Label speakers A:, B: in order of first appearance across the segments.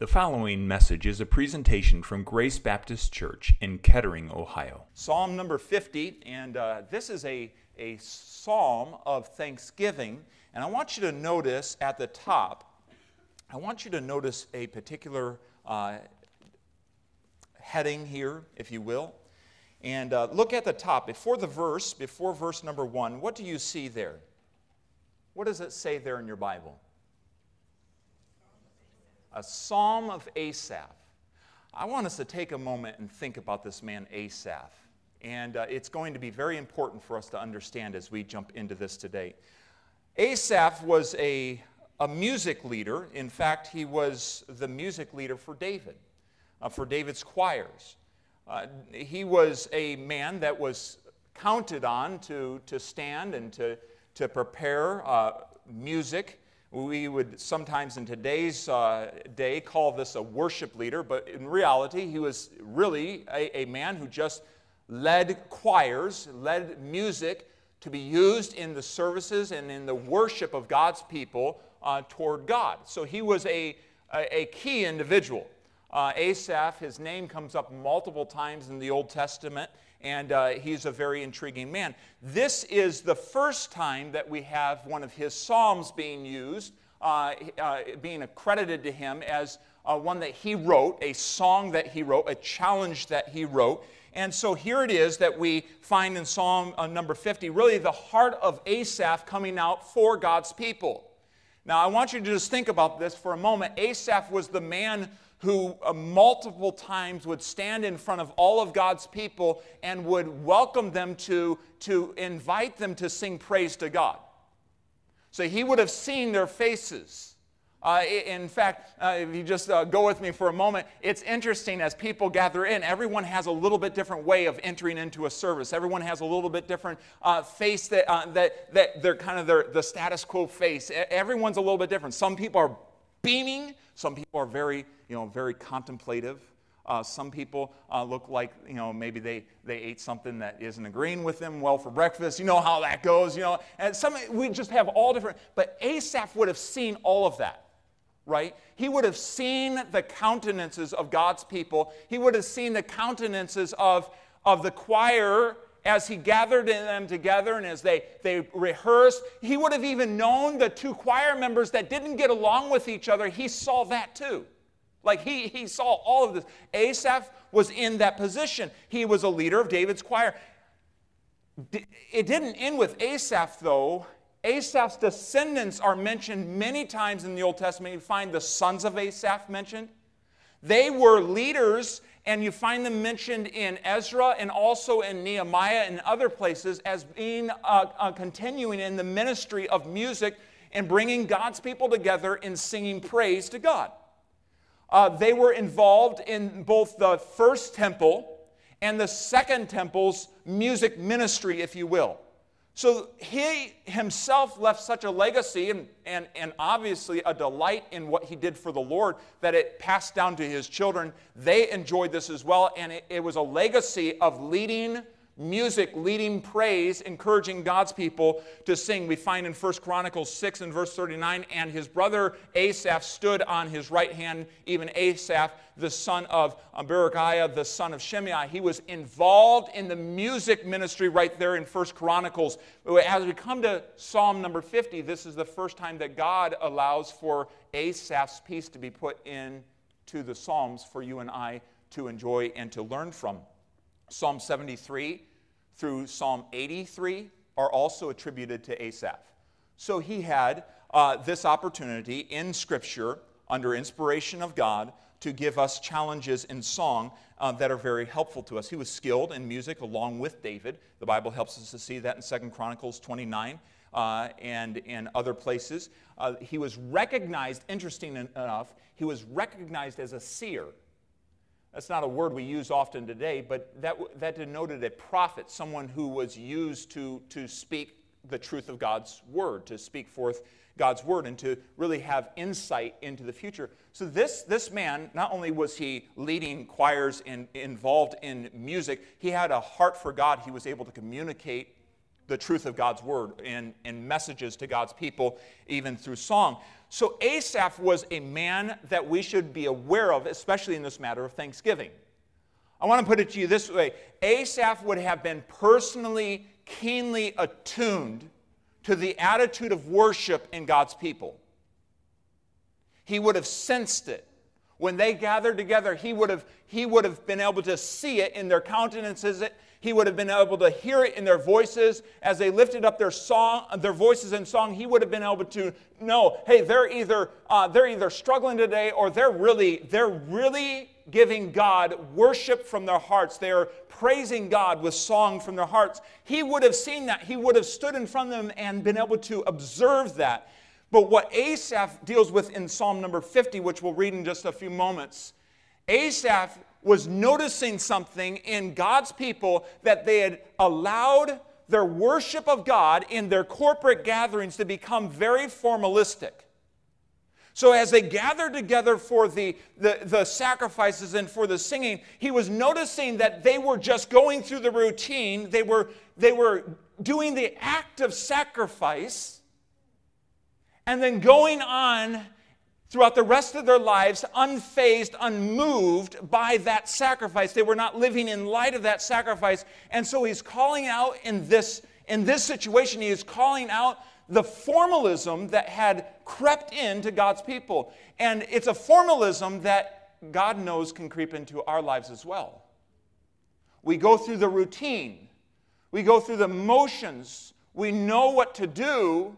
A: The following message is a presentation from Grace Baptist Church in Kettering, Ohio.
B: Psalm number 50, and uh, this is a, a psalm of thanksgiving. And I want you to notice at the top, I want you to notice a particular uh, heading here, if you will. And uh, look at the top. Before the verse, before verse number one, what do you see there? What does it say there in your Bible? A psalm of Asaph. I want us to take a moment and think about this man, Asaph. And uh, it's going to be very important for us to understand as we jump into this today. Asaph was a, a music leader. In fact, he was the music leader for David, uh, for David's choirs. Uh, he was a man that was counted on to, to stand and to, to prepare uh, music we would sometimes in today's uh, day call this a worship leader, but in reality, he was really a, a man who just led choirs, led music to be used in the services and in the worship of God's people uh, toward God. So he was a, a, a key individual. Uh, Asaph, his name comes up multiple times in the Old Testament and uh, he's a very intriguing man. This is the first time that we have one of his psalms being used, uh, uh, being accredited to him as uh, one that he wrote, a song that he wrote, a challenge that he wrote. And so here it is that we find in Psalm uh, number 50, really the heart of Asaph coming out for God's people. Now, I want you to just think about this for a moment. Asaph was the man who uh, multiple times would stand in front of all of God's people and would welcome them to, to invite them to sing praise to God. So he would have seen their faces. Uh, in fact, uh, if you just uh, go with me for a moment, it's interesting as people gather in, everyone has a little bit different way of entering into a service. Everyone has a little bit different uh, face that, uh, that, that they're kind of their, the status quo face. Everyone's a little bit different. Some people are beaming, some people are very you know, very contemplative. Uh, some people uh, look like, you know, maybe they, they ate something that isn't agreeing with them well for breakfast. You know how that goes, you know. And some, we just have all different, but Asaph would have seen all of that, right? He would have seen the countenances of God's people. He would have seen the countenances of, of the choir as he gathered them together and as they, they rehearsed. He would have even known the two choir members that didn't get along with each other. He saw that too. Like he, he saw all of this. Asaph was in that position. He was a leader of David's choir. It didn't end with Asaph, though. Asaph's descendants are mentioned many times in the Old Testament. You find the sons of Asaph mentioned. They were leaders, and you find them mentioned in Ezra and also in Nehemiah and other places as being uh, uh, continuing in the ministry of music and bringing God's people together in singing praise to God. Uh, they were involved in both the first temple and the second temple's music ministry, if you will. So he himself left such a legacy and, and, and obviously a delight in what he did for the Lord that it passed down to his children. They enjoyed this as well, and it, it was a legacy of leading music leading praise, encouraging God's people to sing. We find in 1 Chronicles 6 and verse 39, and his brother Asaph stood on his right hand, even Asaph, the son of Berechiah, the son of Shimei. He was involved in the music ministry right there in 1 Chronicles. As we come to Psalm number 50, this is the first time that God allows for Asaph's piece to be put into the Psalms for you and I to enjoy and to learn from. Psalm 73 through Psalm 83 are also attributed to Asaph. So he had uh, this opportunity in Scripture, under inspiration of God, to give us challenges in song uh, that are very helpful to us. He was skilled in music along with David. The Bible helps us to see that in Second Chronicles 29 uh, and in other places. Uh, he was recognized, interesting enough, he was recognized as a seer. That's not a word we use often today, but that, that denoted a prophet, someone who was used to, to speak the truth of God's word, to speak forth God's word, and to really have insight into the future. So, this, this man, not only was he leading choirs and involved in music, he had a heart for God. He was able to communicate the truth of God's word and, and messages to God's people, even through song. So Asaph was a man that we should be aware of, especially in this matter of thanksgiving. I want to put it to you this way Asaph would have been personally, keenly attuned to the attitude of worship in God's people. He would have sensed it. When they gathered together, he would have, he would have been able to see it in their countenances. He would have been able to hear it in their voices as they lifted up their song, their voices in song. He would have been able to know, hey, they're either uh, they're either struggling today or they're really they're really giving God worship from their hearts. They're praising God with song from their hearts. He would have seen that. He would have stood in front of them and been able to observe that. But what Asaph deals with in Psalm number 50, which we'll read in just a few moments, Asaph was noticing something in God's people that they had allowed their worship of God in their corporate gatherings to become very formalistic. So, as they gathered together for the, the, the, sacrifices and for the singing, he was noticing that they were just going through the routine. They were, they were doing the act of sacrifice and then going on throughout the rest of their lives unfazed, unmoved by that sacrifice. They were not living in light of that sacrifice. And so he's calling out in this, in this situation, he is calling out the formalism that had crept into God's people. And it's a formalism that God knows can creep into our lives as well. We go through the routine, we go through the motions, we know what to do,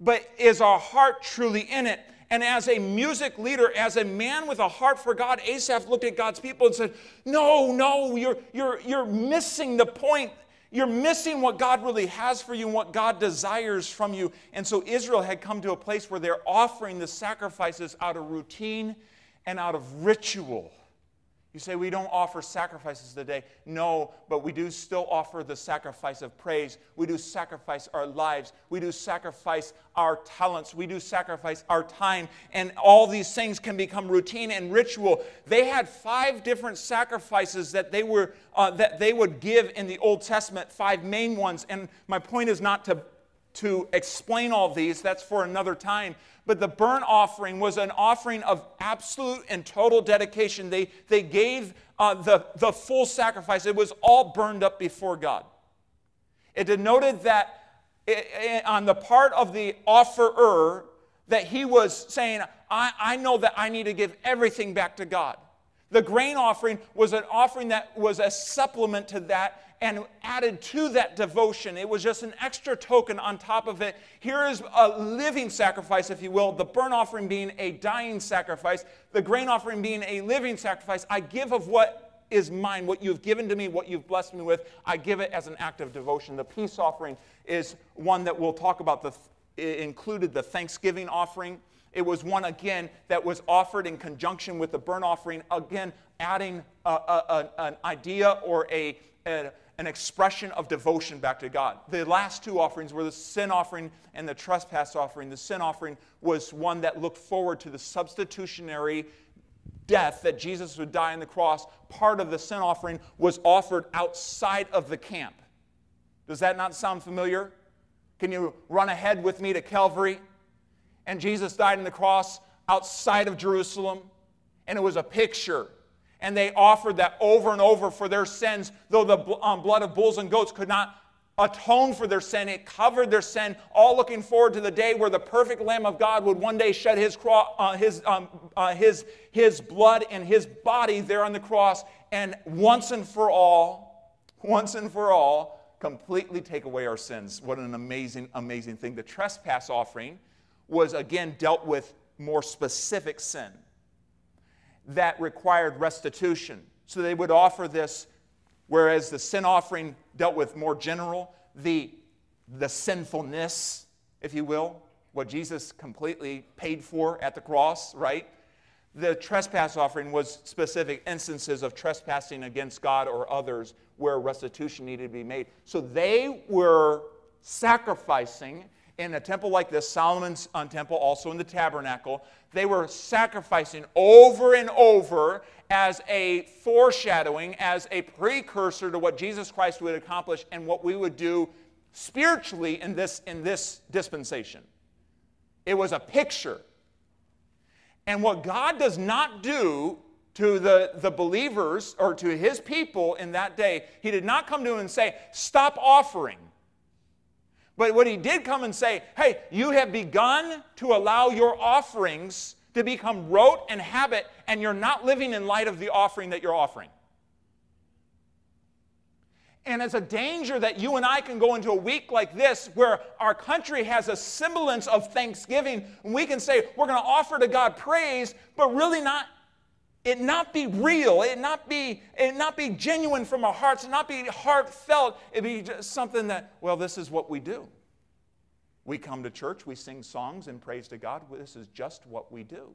B: but is our heart truly in it? And as a music leader, as a man with a heart for God, Asaph looked at God's people and said, No, no, you're, you're, you're missing the point. You're missing what God really has for you and what God desires from you. And so Israel had come to a place where they're offering the sacrifices out of routine and out of ritual. You say we don't offer sacrifices today. No, but we do still offer the sacrifice of praise. We do sacrifice our lives. We do sacrifice our talents. We do sacrifice our time. And all these things can become routine and ritual. They had five different sacrifices that they, were, uh, that they would give in the Old Testament, five main ones. And my point is not to to explain all these, that's for another time. But the burnt offering was an offering of absolute and total dedication. They, they gave uh, the, the full sacrifice, it was all burned up before God. It denoted that it, it, on the part of the offerer, that he was saying, I, I know that I need to give everything back to God. The grain offering was an offering that was a supplement to that and added to that devotion. It was just an extra token on top of it. Here is a living sacrifice, if you will, the burnt offering being a dying sacrifice, the grain offering being a living sacrifice. I give of what is mine, what you've given to me, what you've blessed me with. I give it as an act of devotion. The peace offering is one that we'll talk about, the, included the thanksgiving offering. It was one, again, that was offered in conjunction with the burnt offering, again, adding a, a, a, an idea or a, an expression of devotion back to God. The last two offerings were the sin offering and the trespass offering. The sin offering was one that looked forward to the substitutionary death that Jesus would die on the cross. Part of the sin offering was offered outside of the camp. Does that not sound familiar? Can you run ahead with me to Calvary? And Jesus died on the cross outside of Jerusalem, and it was a picture and they offered that over and over for their sins, though the um, blood of bulls and goats could not atone for their sin. It covered their sin, all looking forward to the day where the perfect Lamb of God would one day shed his, cro- uh, his, um, uh, his, his blood and his body there on the cross, and once and for all, once and for all, completely take away our sins. What an amazing, amazing thing. The trespass offering was again dealt with more specific sin that required restitution. So they would offer this, whereas the sin offering dealt with more general, the, the sinfulness, if you will, what Jesus completely paid for at the cross, right? The trespass offering was specific instances of trespassing against God or others where restitution needed to be made. So they were sacrificing in a temple like this, Solomon's uh, temple, also in the tabernacle, they were sacrificing over and over as a foreshadowing, as a precursor to what Jesus Christ would accomplish and what we would do spiritually in this, in this dispensation. It was a picture. And what God does not do to the, the believers or to his people in that day, he did not come to them and say, Stop offering. But what he did come and say, Hey, you have begun to allow your offerings to become rote and habit, and you're not living in light of the offering that you're offering. And it's a danger that you and I can go into a week like this where our country has a semblance of thanksgiving. And we can say, we're going to offer to God praise, but really not. It not be real, it not be, it not be genuine from our hearts, it not be heartfelt. It be just something that, well, this is what we do. We come to church, we sing songs and praise to God. This is just what we do.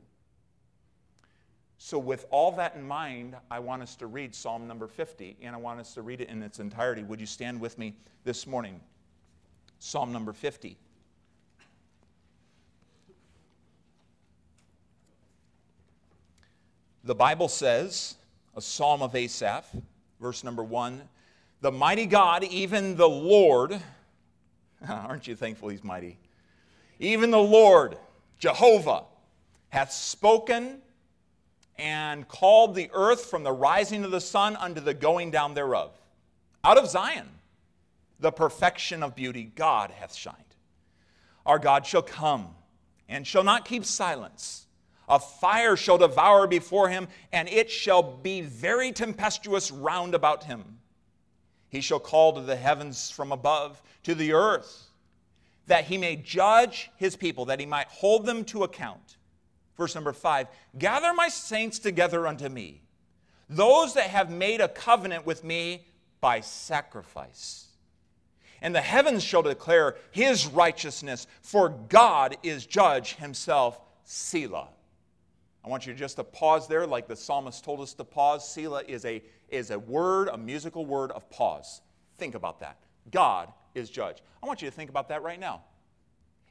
B: So, with all that in mind, I want us to read Psalm number 50, and I want us to read it in its entirety. Would you stand with me this morning? Psalm number 50. The Bible says, a psalm of Asaph, verse number one The mighty God, even the Lord, aren't you thankful he's mighty? Even the Lord, Jehovah, hath spoken and called the earth from the rising of the sun unto the going down thereof. Out of Zion, the perfection of beauty, God hath shined. Our God shall come and shall not keep silence. A fire shall devour before him, and it shall be very tempestuous round about him. He shall call to the heavens from above, to the earth, that he may judge his people, that he might hold them to account. Verse number five Gather my saints together unto me, those that have made a covenant with me by sacrifice. And the heavens shall declare his righteousness, for God is judge himself. Selah. I want you just to pause there, like the psalmist told us to pause. Selah is a, is a word, a musical word of pause. Think about that. God is judge. I want you to think about that right now.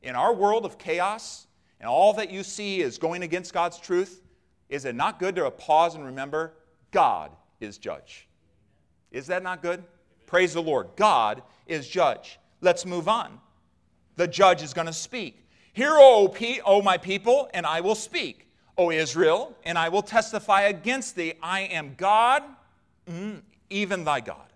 B: In our world of chaos, and all that you see is going against God's truth, is it not good to pause and remember God is judge? Is that not good? Praise the Lord. God is judge. Let's move on. The judge is going to speak. Hear, O, o my people, and I will speak. O Israel, and I will testify against thee. I am God, mm, even thy God.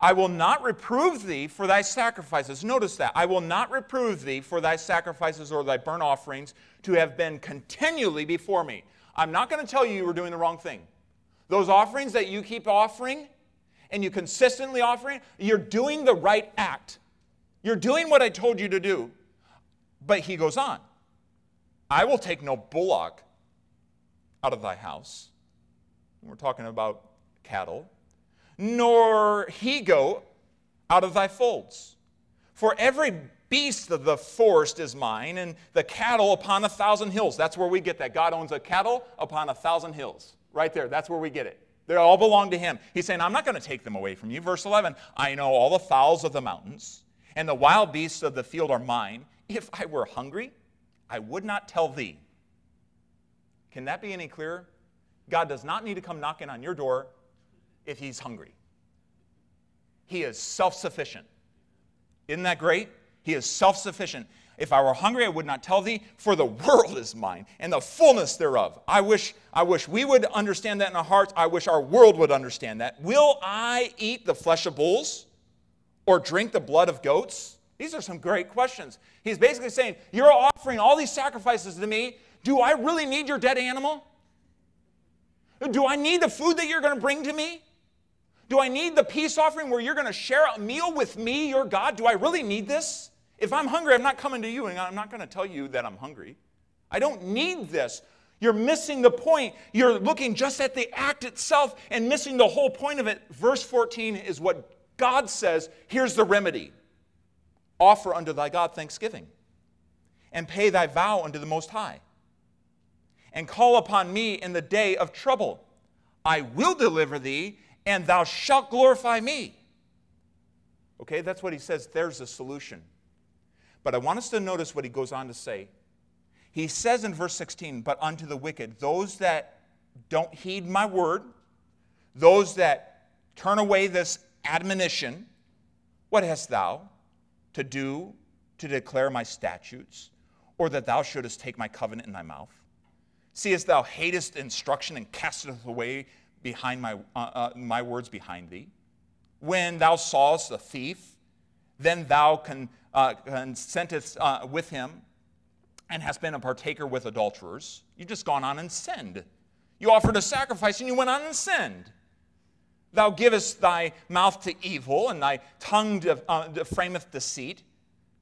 B: I will not reprove thee for thy sacrifices. Notice that. I will not reprove thee for thy sacrifices or thy burnt offerings to have been continually before me. I'm not going to tell you you were doing the wrong thing. Those offerings that you keep offering and you consistently offering, you're doing the right act. You're doing what I told you to do. But he goes on I will take no bullock out of thy house. We're talking about cattle nor he goat out of thy folds. For every beast of the forest is mine, and the cattle upon a thousand hills. That's where we get that. God owns a cattle upon a thousand hills. Right there, that's where we get it. They all belong to him. He's saying, I'm not going to take them away from you. Verse 11 I know all the fowls of the mountains, and the wild beasts of the field are mine. If I were hungry, I would not tell thee. Can that be any clearer? God does not need to come knocking on your door if he's hungry. He is self sufficient. Isn't that great? He is self sufficient. If I were hungry, I would not tell thee, for the world is mine and the fullness thereof. I wish, I wish we would understand that in our hearts. I wish our world would understand that. Will I eat the flesh of bulls or drink the blood of goats? These are some great questions. He's basically saying, You're offering all these sacrifices to me. Do I really need your dead animal? Do I need the food that you're going to bring to me? Do I need the peace offering where you're going to share a meal with me, your God? Do I really need this? If I'm hungry, I'm not coming to you and I'm not going to tell you that I'm hungry. I don't need this. You're missing the point. You're looking just at the act itself and missing the whole point of it. Verse 14 is what God says here's the remedy offer unto thy God thanksgiving, and pay thy vow unto the Most High and call upon me in the day of trouble. I will deliver thee, and thou shalt glorify me. Okay, that's what he says. There's a solution. But I want us to notice what he goes on to say. He says in verse 16, But unto the wicked, those that don't heed my word, those that turn away this admonition, what hast thou to do to declare my statutes? or that thou shouldest take my covenant in thy mouth? Seest thou hatest instruction and casteth away behind my, uh, uh, my words behind thee? When thou sawest a thief, then thou con, uh, consentest uh, with him and hast been a partaker with adulterers. You've just gone on and sinned. You offered a sacrifice and you went on and sinned. Thou givest thy mouth to evil, and thy tongue de- uh, frameth deceit.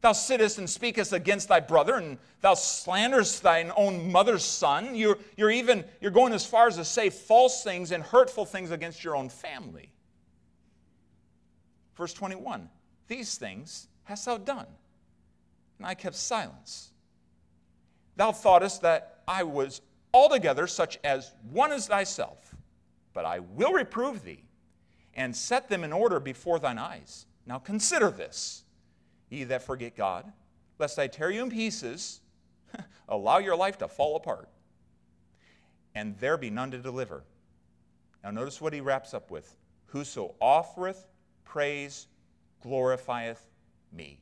B: Thou sittest and speakest against thy brother, and thou slanderest thine own mother's son. You're, you're even you're going as far as to say false things and hurtful things against your own family. Verse 21 These things hast thou done, and I kept silence. Thou thoughtest that I was altogether such as one as thyself, but I will reprove thee and set them in order before thine eyes. Now consider this, ye that forget God, lest I tear you in pieces, allow your life to fall apart, and there be none to deliver. Now notice what he wraps up with Whoso offereth praise glorifieth me.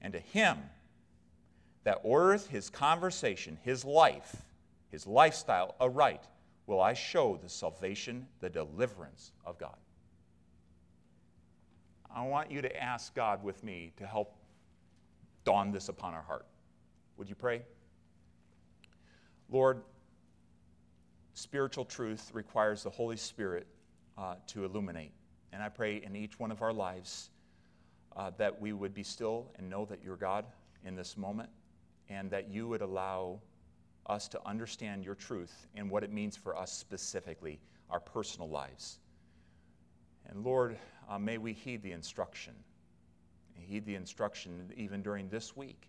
B: And to him that ordereth his conversation, his life, his lifestyle aright, will I show the salvation, the deliverance of God. I want you to ask God with me to help dawn this upon our heart. Would you pray? Lord, spiritual truth requires the Holy Spirit uh, to illuminate. And I pray in each one of our lives uh, that we would be still and know that you're God in this moment, and that you would allow us to understand your truth and what it means for us specifically, our personal lives. And Lord, uh, may we heed the instruction. Heed the instruction even during this week.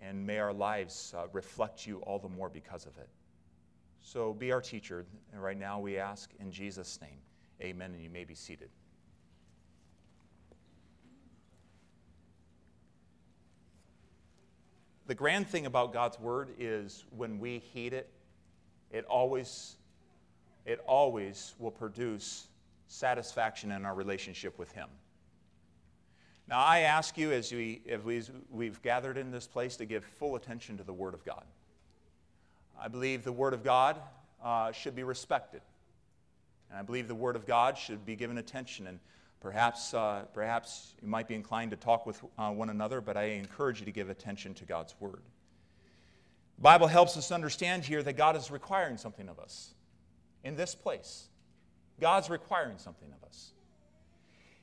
B: And may our lives uh, reflect you all the more because of it. So be our teacher. And right now we ask in Jesus' name, amen, and you may be seated. The grand thing about God's word is when we heed it, it always, it always will produce satisfaction in our relationship with Him. Now, I ask you, as, we, as we've gathered in this place, to give full attention to the Word of God. I believe the Word of God uh, should be respected. And I believe the Word of God should be given attention. And perhaps, uh, perhaps you might be inclined to talk with uh, one another, but I encourage you to give attention to God's Word. The Bible helps us understand here that God is requiring something of us in this place. God's requiring something of us.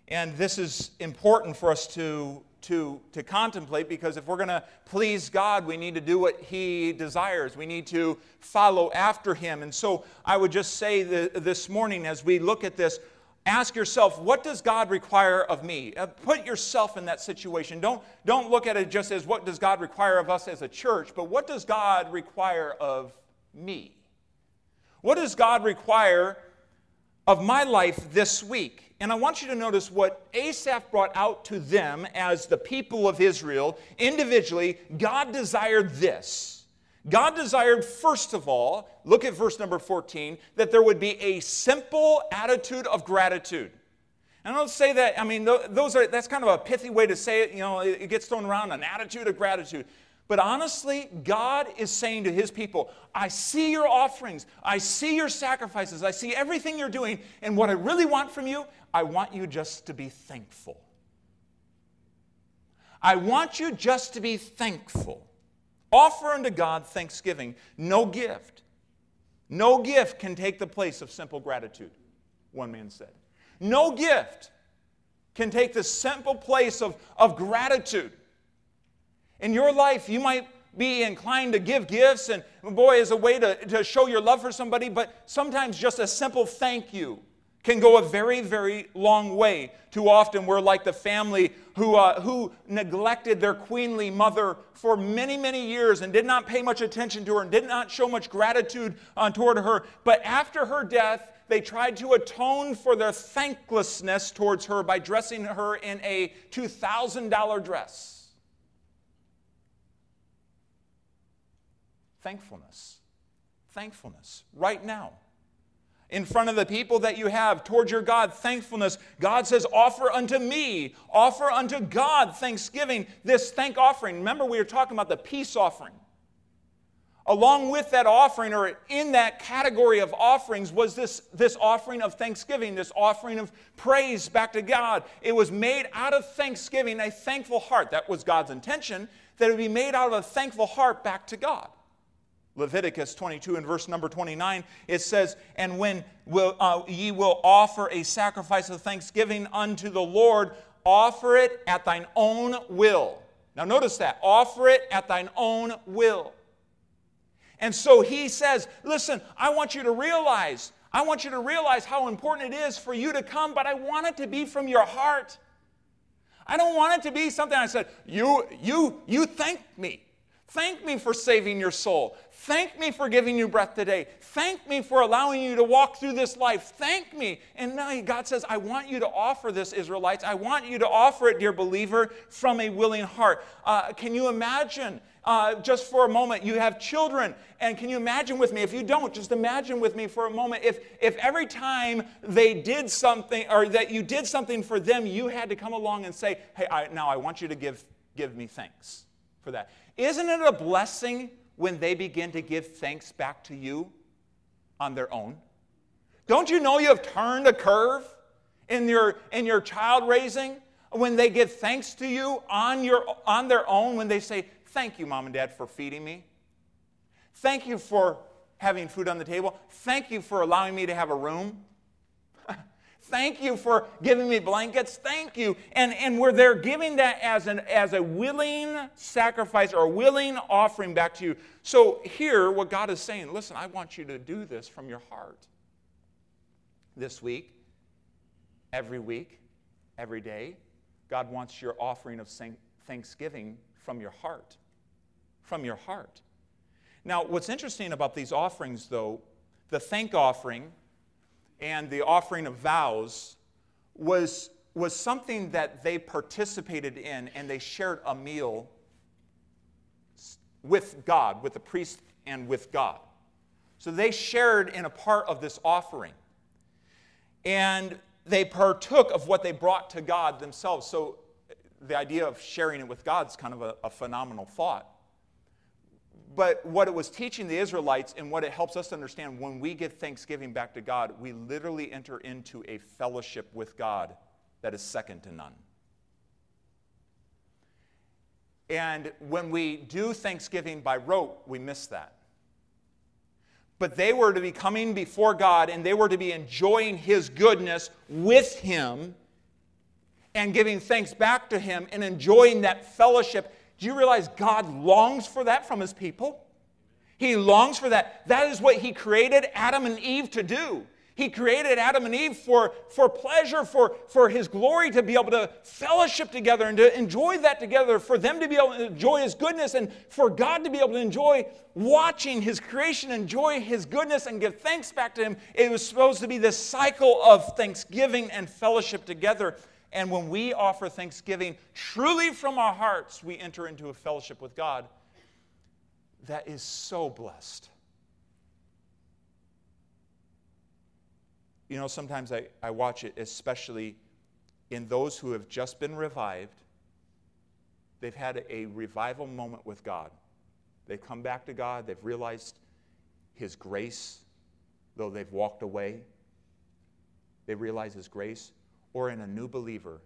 B: And this is important for us to, to, to contemplate because if we're going to please God, we need to do what He desires. We need to follow after Him. And so I would just say this morning as we look at this, ask yourself, what does God require of me? Uh, put yourself in that situation. Don't, don't look at it just as what does God require of us as a church, but what does God require of me? What does God require of my life this week. And I want you to notice what Asaph brought out to them as the people of Israel individually. God desired this. God desired, first of all, look at verse number 14, that there would be a simple attitude of gratitude. And I'll say that, I mean, those are, that's kind of a pithy way to say it. You know, it gets thrown around, an attitude of gratitude. But honestly, God is saying to his people, I see your offerings, I see your sacrifices, I see everything you're doing, and what I really want from you, I want you just to be thankful. I want you just to be thankful. Offer unto God thanksgiving. No gift. No gift can take the place of simple gratitude, one man said. No gift can take the simple place of, of gratitude. In your life, you might be inclined to give gifts, and boy, as a way to, to show your love for somebody, but sometimes just a simple thank you can go a very, very long way. Too often, we're like the family who, uh, who neglected their queenly mother for many, many years and did not pay much attention to her and did not show much gratitude uh, toward her. But after her death, they tried to atone for their thanklessness towards her by dressing her in a $2,000 dress. Thankfulness. Thankfulness. Right now. In front of the people that you have towards your God thankfulness. God says, Offer unto me, offer unto God thanksgiving, this thank offering. Remember, we were talking about the peace offering. Along with that offering, or in that category of offerings, was this, this offering of thanksgiving, this offering of praise back to God. It was made out of thanksgiving, a thankful heart. That was God's intention, that it would be made out of a thankful heart back to God. Leviticus 22 and verse number 29, it says, And when will, uh, ye will offer a sacrifice of thanksgiving unto the Lord, offer it at thine own will. Now, notice that. Offer it at thine own will. And so he says, Listen, I want you to realize, I want you to realize how important it is for you to come, but I want it to be from your heart. I don't want it to be something I said, You, you, you thank me. Thank me for saving your soul. Thank me for giving you breath today. Thank me for allowing you to walk through this life. Thank me. And now God says, I want you to offer this, Israelites. I want you to offer it, dear believer, from a willing heart. Uh, can you imagine? Uh, just for a moment, you have children, and can you imagine with me? If you don't, just imagine with me for a moment. If, if every time they did something, or that you did something for them, you had to come along and say, Hey, I, now I want you to give, give me thanks for that. Isn't it a blessing when they begin to give thanks back to you on their own? Don't you know you have turned a curve in your, in your child raising? When they give thanks to you on, your, on their own, when they say, Thank you, mom and dad, for feeding me. Thank you for having food on the table. Thank you for allowing me to have a room. Thank you for giving me blankets. Thank you. And, and we're there giving that as, an, as a willing sacrifice or a willing offering back to you. So, here, what God is saying listen, I want you to do this from your heart. This week, every week, every day, God wants your offering of thanksgiving from your heart. From your heart. Now, what's interesting about these offerings, though, the thank offering, and the offering of vows was, was something that they participated in and they shared a meal with God, with the priest and with God. So they shared in a part of this offering. And they partook of what they brought to God themselves. So the idea of sharing it with God is kind of a, a phenomenal thought. But what it was teaching the Israelites and what it helps us understand when we give thanksgiving back to God, we literally enter into a fellowship with God that is second to none. And when we do thanksgiving by rote, we miss that. But they were to be coming before God and they were to be enjoying His goodness with Him and giving thanks back to Him and enjoying that fellowship do you realize God longs for that from his people? He longs for that. That is what he created Adam and Eve to do. He created Adam and Eve for, for pleasure, for, for his glory, to be able to fellowship together and to enjoy that together, for them to be able to enjoy his goodness, and for God to be able to enjoy watching his creation, enjoy his goodness, and give thanks back to him. It was supposed to be this cycle of thanksgiving and fellowship together. And when we offer thanksgiving truly from our hearts, we enter into a fellowship with God that is so blessed. You know, sometimes I, I watch it, especially in those who have just been revived. They've had a revival moment with God. They've come back to God, they've realized His grace, though they've walked away. They realize His grace or in a new believer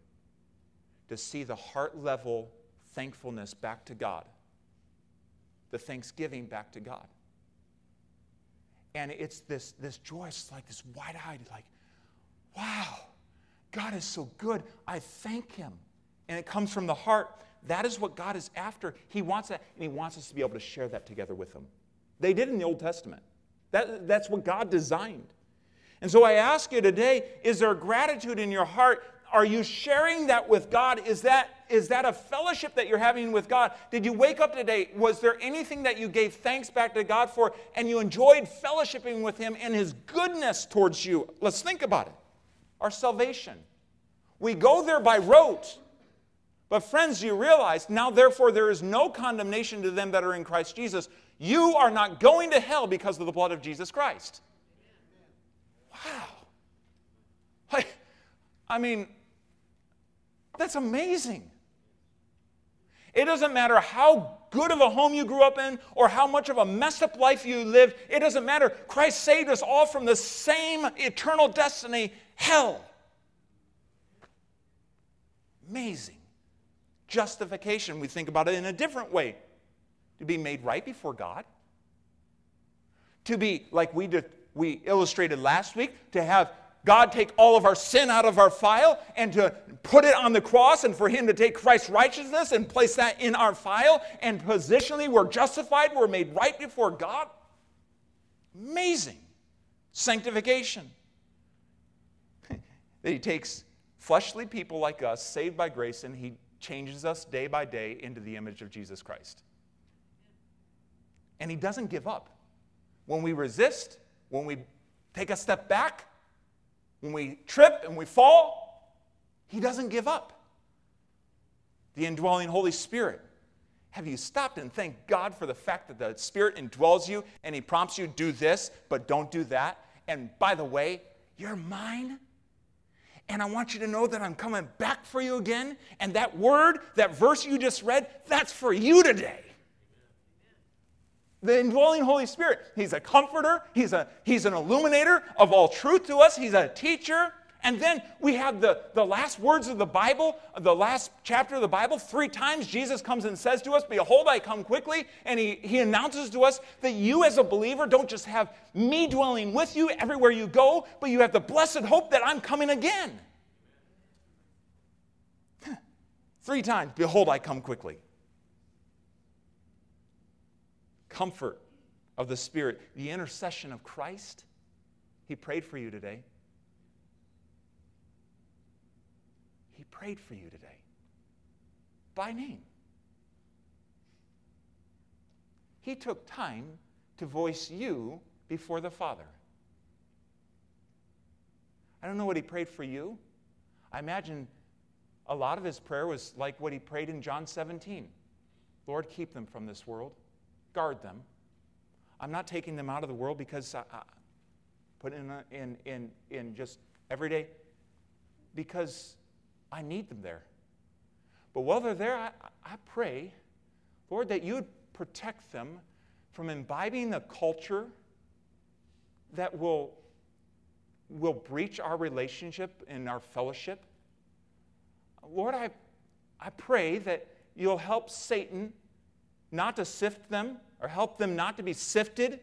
B: to see the heart level thankfulness back to God, the thanksgiving back to God. And it's this, this joy, it's like this wide eyed, like, wow, God is so good. I thank Him. And it comes from the heart. That is what God is after. He wants that, and He wants us to be able to share that together with Him. They did in the Old Testament. That, that's what God designed. And so I ask you today is there gratitude in your heart? Are you sharing that with God? Is that, is that a fellowship that you're having with God? Did you wake up today? Was there anything that you gave thanks back to God for and you enjoyed fellowshipping with Him and His goodness towards you? Let's think about it. Our salvation. We go there by rote. But, friends, you realize now, therefore, there is no condemnation to them that are in Christ Jesus. You are not going to hell because of the blood of Jesus Christ. Wow. I, I mean, that's amazing. It doesn't matter how good of a home you grew up in or how much of a messed up life you lived. It doesn't matter. Christ saved us all from the same eternal destiny, hell. Amazing. Justification, we think about it in a different way to be made right before God, to be, like we, did, we illustrated last week, to have God take all of our sin out of our file and to put it on the cross and for Him to take Christ's righteousness and place that in our file. And positionally, we're justified, we're made right before God. Amazing. Sanctification. that He takes fleshly people like us, saved by grace, and He changes us day by day into the image of Jesus Christ. And He doesn't give up. When we resist, when we take a step back, when we trip and we fall, He doesn't give up. The indwelling Holy Spirit. Have you stopped and thanked God for the fact that the Spirit indwells you and He prompts you, do this, but don't do that? And by the way, you're mine. And I want you to know that I'm coming back for you again. And that word, that verse you just read, that's for you today the indwelling Holy Spirit. He's a comforter, he's, a, he's an illuminator of all truth to us, he's a teacher. And then we have the, the last words of the Bible, the last chapter of the Bible. Three times Jesus comes and says to us, Behold, I come quickly. And he, he announces to us that you, as a believer, don't just have me dwelling with you everywhere you go, but you have the blessed hope that I'm coming again. Three times, Behold, I come quickly comfort of the Spirit, the intercession of Christ. He prayed for you today. He prayed for you today by name. He took time to voice you before the Father. I don't know what he prayed for you. I imagine a lot of his prayer was like what he prayed in John 17 Lord, keep them from this world guard them. I'm not taking them out of the world because I, I put in, a, in, in, in just every day, because I need them there. But while they're there, I, I pray, Lord, that you would protect them from imbibing a culture that will, will breach our relationship and our fellowship. Lord, I, I pray that you'll help Satan not to sift them or help them not to be sifted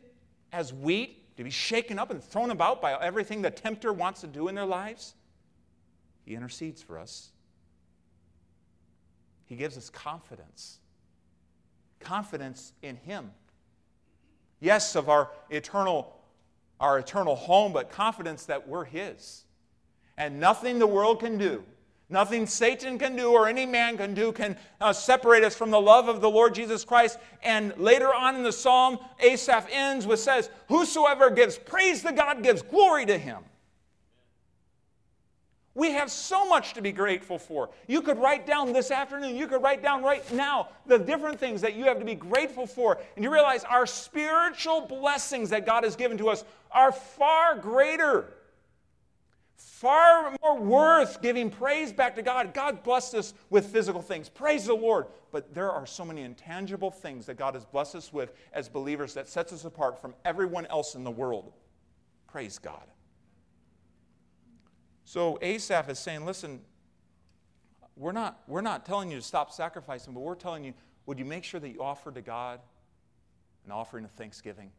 B: as wheat, to be shaken up and thrown about by everything the tempter wants to do in their lives. He intercedes for us. He gives us confidence. Confidence in Him. Yes, of our eternal, our eternal home, but confidence that we're His. And nothing the world can do Nothing Satan can do or any man can do can uh, separate us from the love of the Lord Jesus Christ. And later on in the psalm, Asaph ends with says, Whosoever gives praise to God gives glory to him. We have so much to be grateful for. You could write down this afternoon, you could write down right now the different things that you have to be grateful for. And you realize our spiritual blessings that God has given to us are far greater far more worth giving praise back to God. God blessed us with physical things. Praise the Lord. But there are so many intangible things that God has blessed us with as believers that sets us apart from everyone else in the world. Praise God. So Asaph is saying, listen, we're not, we're not telling you to stop sacrificing, but we're telling you, would you make sure that you offer to God an offering of thanksgiving?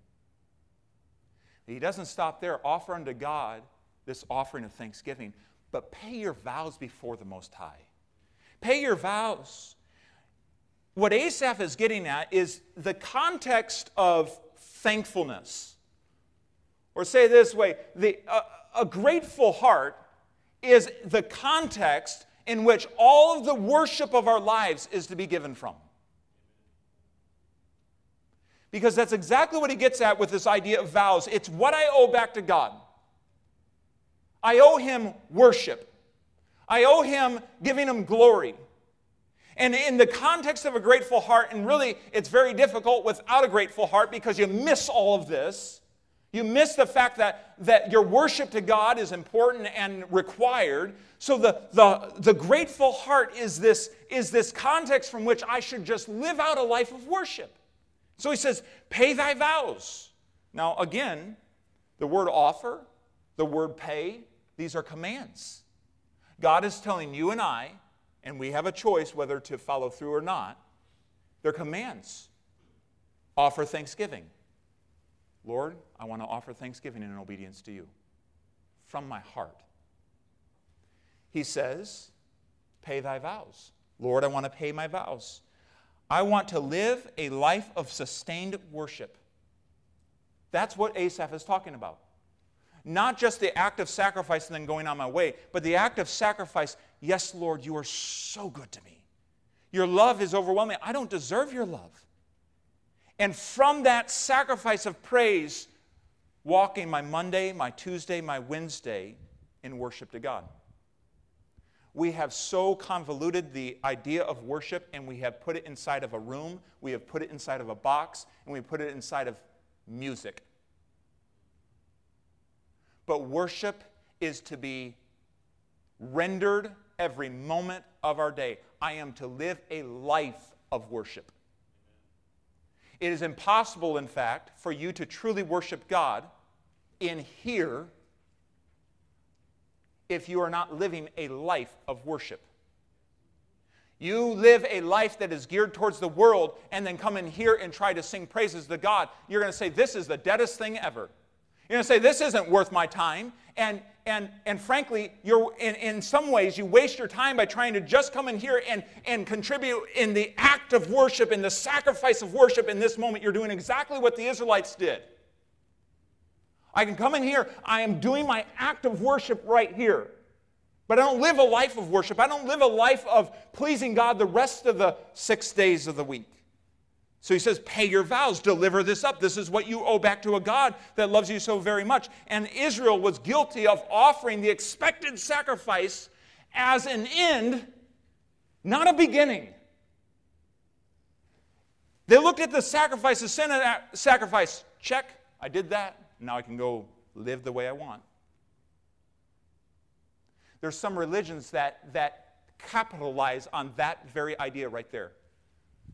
B: He doesn't stop there. Offer unto God this offering of thanksgiving, but pay your vows before the Most High. Pay your vows. What Asaph is getting at is the context of thankfulness. Or say this way the, a grateful heart is the context in which all of the worship of our lives is to be given from. Because that's exactly what he gets at with this idea of vows. It's what I owe back to God. I owe him worship. I owe him giving him glory. And in the context of a grateful heart, and really it's very difficult without a grateful heart because you miss all of this. You miss the fact that, that your worship to God is important and required. So the, the, the grateful heart is this, is this context from which I should just live out a life of worship. So he says, pay thy vows. Now, again, the word offer, the word pay, these are commands. God is telling you and I, and we have a choice whether to follow through or not, they're commands. Offer thanksgiving. Lord, I want to offer thanksgiving in obedience to you from my heart. He says, Pay thy vows. Lord, I want to pay my vows. I want to live a life of sustained worship. That's what Asaph is talking about. Not just the act of sacrifice and then going on my way, but the act of sacrifice. Yes, Lord, you are so good to me. Your love is overwhelming. I don't deserve your love. And from that sacrifice of praise, walking my Monday, my Tuesday, my Wednesday in worship to God. We have so convoluted the idea of worship and we have put it inside of a room, we have put it inside of a box, and we put it inside of music. But worship is to be rendered every moment of our day. I am to live a life of worship. It is impossible, in fact, for you to truly worship God in here if you are not living a life of worship. You live a life that is geared towards the world and then come in here and try to sing praises to God, you're going to say, This is the deadest thing ever. Going to say, This isn't worth my time. And, and, and frankly, you're, in, in some ways, you waste your time by trying to just come in here and, and contribute in the act of worship, in the sacrifice of worship. In this moment, you're doing exactly what the Israelites did. I can come in here, I am doing my act of worship right here. But I don't live a life of worship. I don't live a life of pleasing God the rest of the six days of the week. So he says, Pay your vows, deliver this up. This is what you owe back to a God that loves you so very much. And Israel was guilty of offering the expected sacrifice as an end, not a beginning. They looked at the sacrifice, the sin sacrifice. Check, I did that. Now I can go live the way I want. There's some religions that, that capitalize on that very idea right there.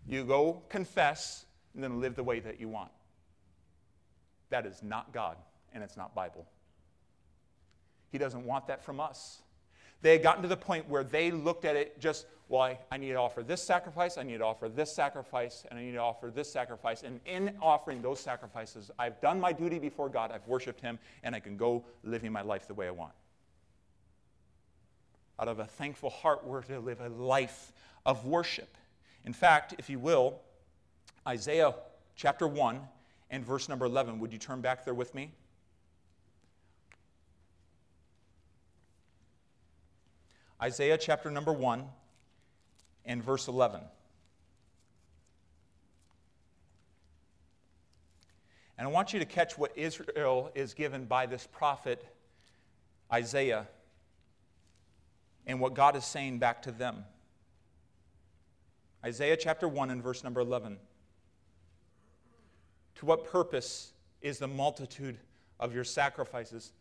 B: You go confess and then live the way that you want. That is not God and it's not Bible. He doesn't want that from us. They had gotten to the point where they looked at it just, well, I, I, need to offer this sacrifice, I need to offer this sacrifice, and I need to offer this sacrifice. And in offering those sacrifices, I've done my duty before God, I've worshiped Him, and I can go living my life the way I want. Out of a thankful heart, we're to live a life of worship. In fact, if you will, Isaiah chapter 1 and verse number 11, would you turn back there with me? Isaiah chapter number 1 and verse 11. And I want you to catch what Israel is given by this prophet Isaiah and what God is saying back to them. Isaiah chapter 1 and verse number 11. To what purpose is the multitude of your sacrifices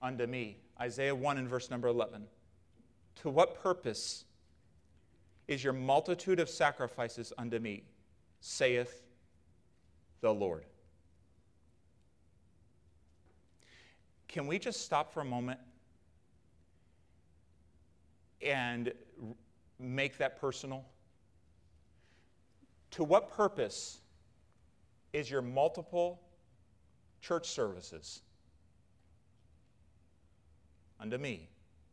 B: unto me? Isaiah 1 and verse number 11. To what purpose is your multitude of sacrifices unto me, saith the Lord? Can we just stop for a moment and make that personal? To what purpose is your multiple church services? Unto me,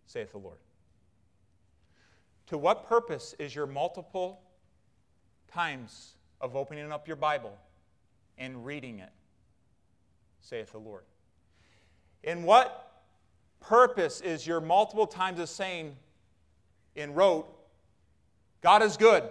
B: saith the Lord. To what purpose is your multiple times of opening up your Bible and reading it, saith the Lord? In what purpose is your multiple times of saying in rote, God is good?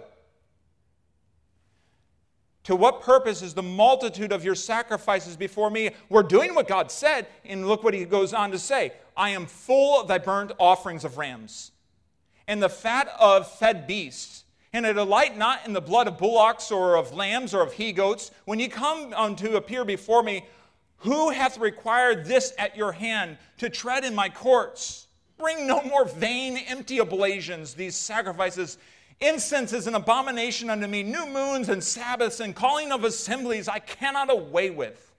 B: To what purpose is the multitude of your sacrifices before me? We're doing what God said, and look what he goes on to say I am full of thy burnt offerings of rams, and the fat of fed beasts. And I delight not in the blood of bullocks or of lambs or of he goats. When ye come unto appear before me, Who hath required this at your hand to tread in my courts? Bring no more vain, empty oblations, these sacrifices. Incense is an abomination unto me. New moons and Sabbaths and calling of assemblies I cannot away with.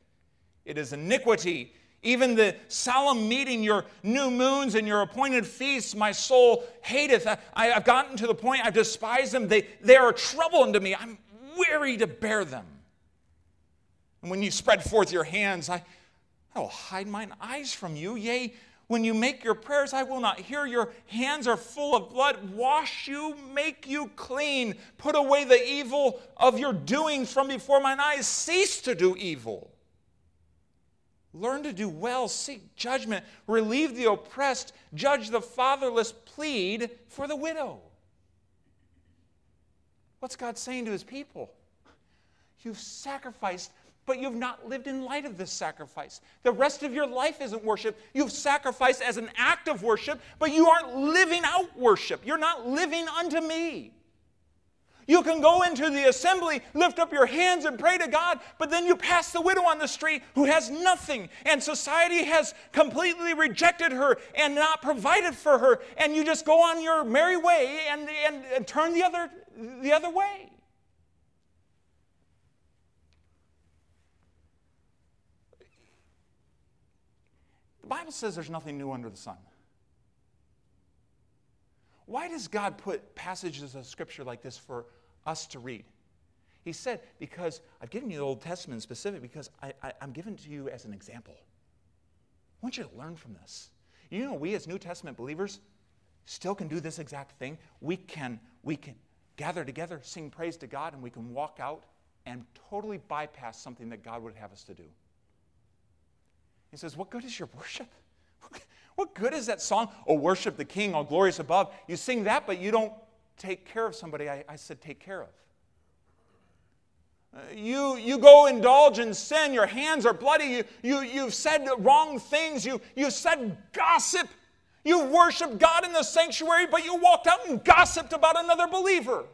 B: It is iniquity. Even the solemn meeting, your new moons and your appointed feasts, my soul hateth. I, have gotten to the point I've despised them. They, they are a trouble unto me. I'm weary to bear them. And when you spread forth your hands, I, I will hide mine eyes from you. Yea, when you make your prayers, I will not hear. Your hands are full of blood. Wash you, make you clean. Put away the evil of your doings from before mine eyes. Cease to do evil. Learn to do well, seek judgment, relieve the oppressed, judge the fatherless, plead for the widow. What's God saying to his people? You've sacrificed but you've not lived in light of this sacrifice. The rest of your life isn't worship. You've sacrificed as an act of worship, but you aren't living out worship. You're not living unto me. You can go into the assembly, lift up your hands, and pray to God, but then you pass the widow on the street who has nothing, and society has completely rejected her and not provided for her, and you just go on your merry way and, and, and turn the other, the other way. Bible says there's nothing new under the sun. Why does God put passages of scripture like this for us to read? He said, because I've given you the Old Testament specific, because I, I'm giving to you as an example. I want you to learn from this. You know, we as New Testament believers still can do this exact thing. We can, we can gather together, sing praise to God, and we can walk out and totally bypass something that God would have us to do. He says, What good is your worship? What good is that song? Oh, worship the King, all glorious above. You sing that, but you don't take care of somebody I, I said take care of. Uh, you, you go indulge in sin, your hands are bloody, you, you, you've said wrong things, you, you've said gossip. You worship God in the sanctuary, but you walked out and gossiped about another believer.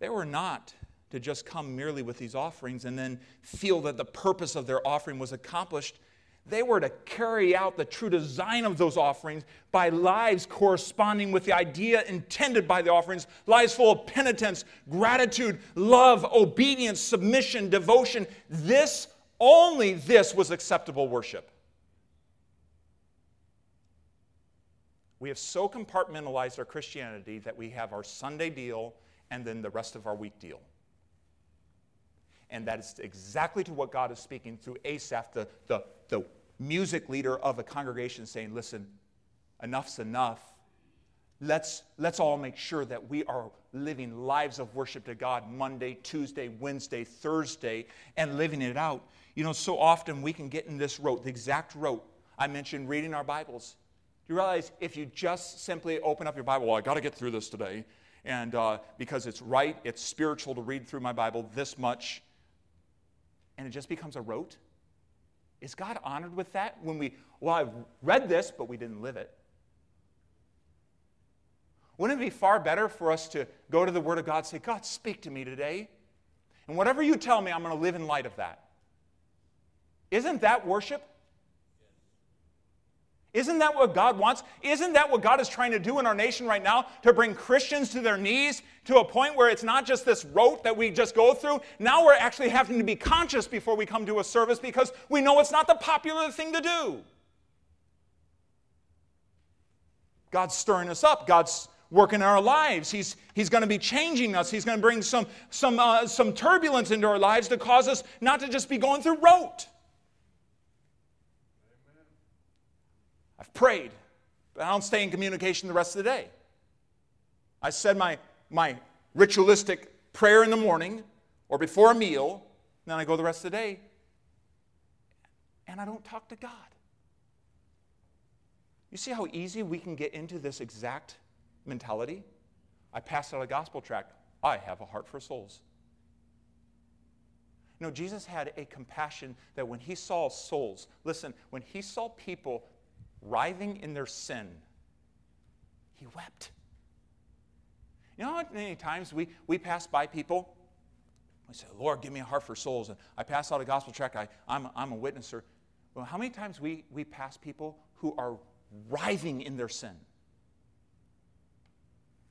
B: They were not to just come merely with these offerings and then feel that the purpose of their offering was accomplished. They were to carry out the true design of those offerings by lives corresponding with the idea intended by the offerings lives full of penitence, gratitude, love, obedience, submission, devotion. This, only this, was acceptable worship. We have so compartmentalized our Christianity that we have our Sunday deal and then the rest of our week deal. And that is exactly to what God is speaking through Asaph, the, the, the music leader of a congregation, saying, Listen, enough's enough. Let's, let's all make sure that we are living lives of worship to God Monday, Tuesday, Wednesday, Thursday, and living it out. You know, so often we can get in this rote, the exact rote. I mentioned reading our Bibles. Do you realize if you just simply open up your Bible, well, I got to get through this today, and uh, because it's right, it's spiritual to read through my Bible this much, and it just becomes a rote? Is God honored with that when we, well, I've read this, but we didn't live it? Wouldn't it be far better for us to go to the Word of God and say, God, speak to me today? And whatever you tell me, I'm going to live in light of that. Isn't that worship? Isn't that what God wants? Isn't that what God is trying to do in our nation right now? To bring Christians to their knees to a point where it's not just this rote that we just go through. Now we're actually having to be conscious before we come to a service because we know it's not the popular thing to do. God's stirring us up. God's working in our lives. He's, he's going to be changing us. He's going to bring some, some, uh, some turbulence into our lives to cause us not to just be going through rote. I've prayed, but I don't stay in communication the rest of the day. I said my, my ritualistic prayer in the morning or before a meal, then I go the rest of the day and I don't talk to God. You see how easy we can get into this exact mentality? I passed out a gospel tract. I have a heart for souls. No, Jesus had a compassion that when he saw souls, listen, when he saw people writhing in their sin, he wept. You know how many times we, we pass by people? We say, Lord, give me a heart for souls. And I pass out a gospel tract. I, I'm, I'm a witnesser. Well, how many times we, we pass people who are writhing in their sin?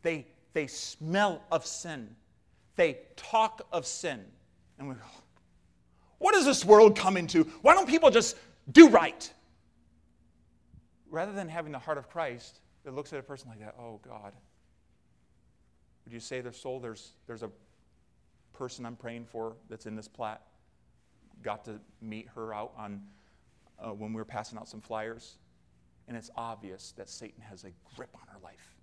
B: They, they smell of sin. They talk of sin. And we go, what does this world come into? Why don't people just do right? Rather than having the heart of Christ that looks at a person like that, oh God, would you say their soul? There's, there's a person I'm praying for that's in this plat. Got to meet her out on uh, when we were passing out some flyers, and it's obvious that Satan has a grip on her life.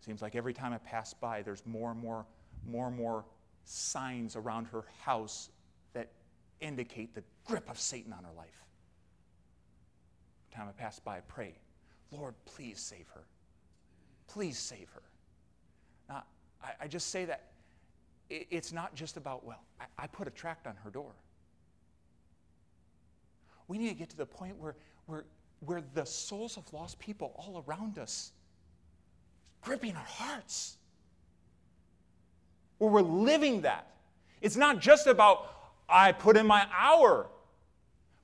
B: Seems like every time I pass by, there's more and more, more and more signs around her house that indicate the grip of Satan on her life. Time I pass by, pray, Lord, please save her. Please save her. Now, I, I just say that it, it's not just about, well, I, I put a tract on her door. We need to get to the point where, where, where the souls of lost people all around us gripping our hearts. Where we're living that. It's not just about, I put in my hour,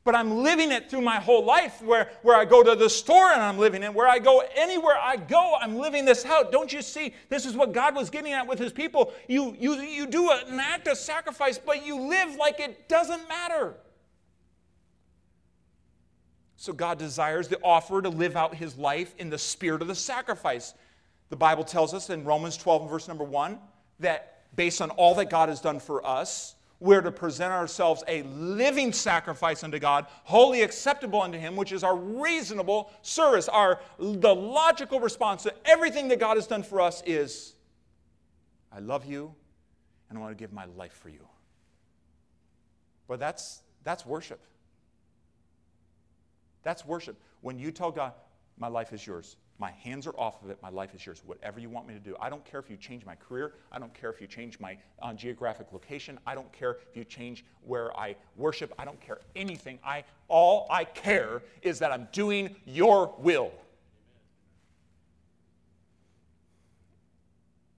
B: but I'm living it through my whole life where, where I go to the store and I'm living it. Where I go anywhere I go, I'm living this out. Don't you see? This is what God was getting at with his people. You, you, you do an act of sacrifice, but you live like it doesn't matter. So God desires the offerer to live out his life in the spirit of the sacrifice. The Bible tells us in Romans 12 and verse number 1 that based on all that God has done for us, we're to present ourselves a living sacrifice unto God, wholly acceptable unto Him, which is our reasonable service. Our the logical response to everything that God has done for us is, I love you, and I want to give my life for you. But that's that's worship. That's worship. When you tell God, My life is yours, my hands are off of it, my life is yours, whatever you want me to do. I don't care if you change my career, I don't care if you change my uh, geographic location, I don't care if you change where I worship, I don't care anything. I, all I care is that I'm doing your will.